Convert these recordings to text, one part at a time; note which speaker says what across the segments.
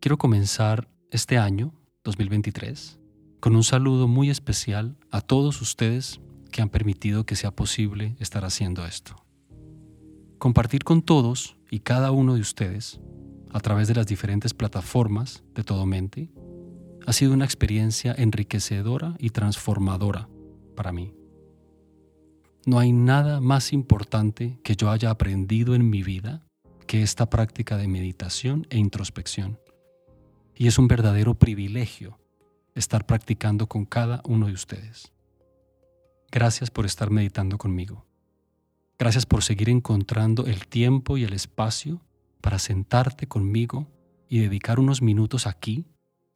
Speaker 1: Quiero comenzar este año, 2023, con un saludo muy especial a todos ustedes que han permitido que sea posible estar haciendo esto. Compartir con todos y cada uno de ustedes, a través de las diferentes plataformas de Todo Mente, ha sido una experiencia enriquecedora y transformadora para mí. No hay nada más importante que yo haya aprendido en mi vida que esta práctica de meditación e introspección. Y es un verdadero privilegio estar practicando con cada uno de ustedes. Gracias por estar meditando conmigo. Gracias por seguir encontrando el tiempo y el espacio para sentarte conmigo y dedicar unos minutos aquí,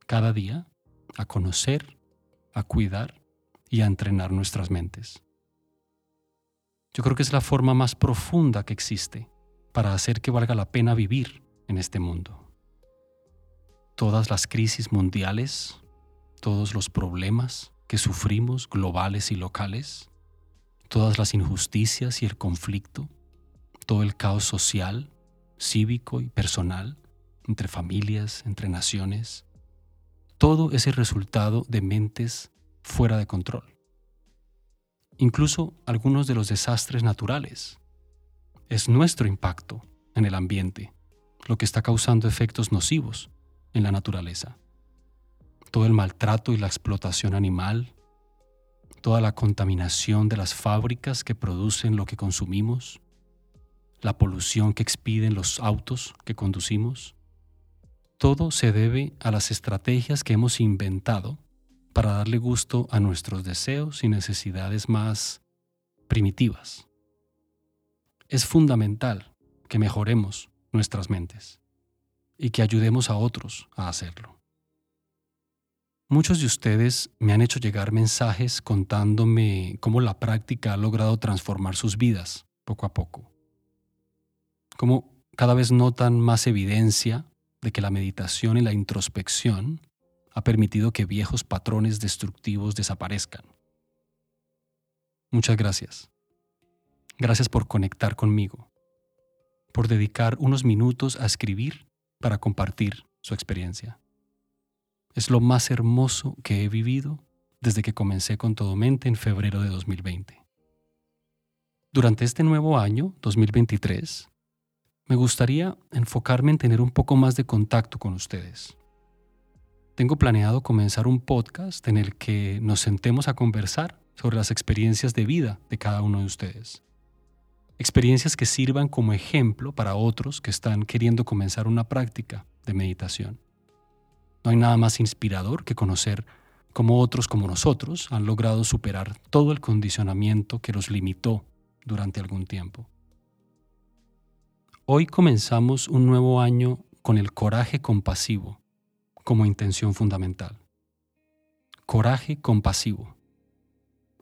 Speaker 1: cada día, a conocer, a cuidar y a entrenar nuestras mentes. Yo creo que es la forma más profunda que existe para hacer que valga la pena vivir en este mundo. Todas las crisis mundiales, todos los problemas que sufrimos globales y locales, todas las injusticias y el conflicto, todo el caos social, cívico y personal, entre familias, entre naciones, todo es el resultado de mentes fuera de control. Incluso algunos de los desastres naturales. Es nuestro impacto en el ambiente lo que está causando efectos nocivos en la naturaleza. Todo el maltrato y la explotación animal, toda la contaminación de las fábricas que producen lo que consumimos, la polución que expiden los autos que conducimos, todo se debe a las estrategias que hemos inventado para darle gusto a nuestros deseos y necesidades más primitivas. Es fundamental que mejoremos nuestras mentes y que ayudemos a otros a hacerlo. Muchos de ustedes me han hecho llegar mensajes contándome cómo la práctica ha logrado transformar sus vidas poco a poco. Cómo cada vez notan más evidencia de que la meditación y la introspección ha permitido que viejos patrones destructivos desaparezcan. Muchas gracias. Gracias por conectar conmigo, por dedicar unos minutos a escribir para compartir su experiencia. Es lo más hermoso que he vivido desde que comencé con Todo Mente en febrero de 2020. Durante este nuevo año, 2023, me gustaría enfocarme en tener un poco más de contacto con ustedes. Tengo planeado comenzar un podcast en el que nos sentemos a conversar sobre las experiencias de vida de cada uno de ustedes. Experiencias que sirvan como ejemplo para otros que están queriendo comenzar una práctica de meditación. No hay nada más inspirador que conocer cómo otros como nosotros han logrado superar todo el condicionamiento que los limitó durante algún tiempo. Hoy comenzamos un nuevo año con el coraje compasivo como intención fundamental. Coraje compasivo.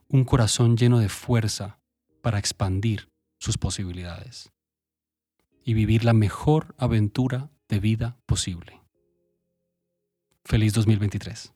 Speaker 1: Un corazón lleno de fuerza para expandir sus posibilidades y vivir la mejor aventura de vida posible. Feliz 2023.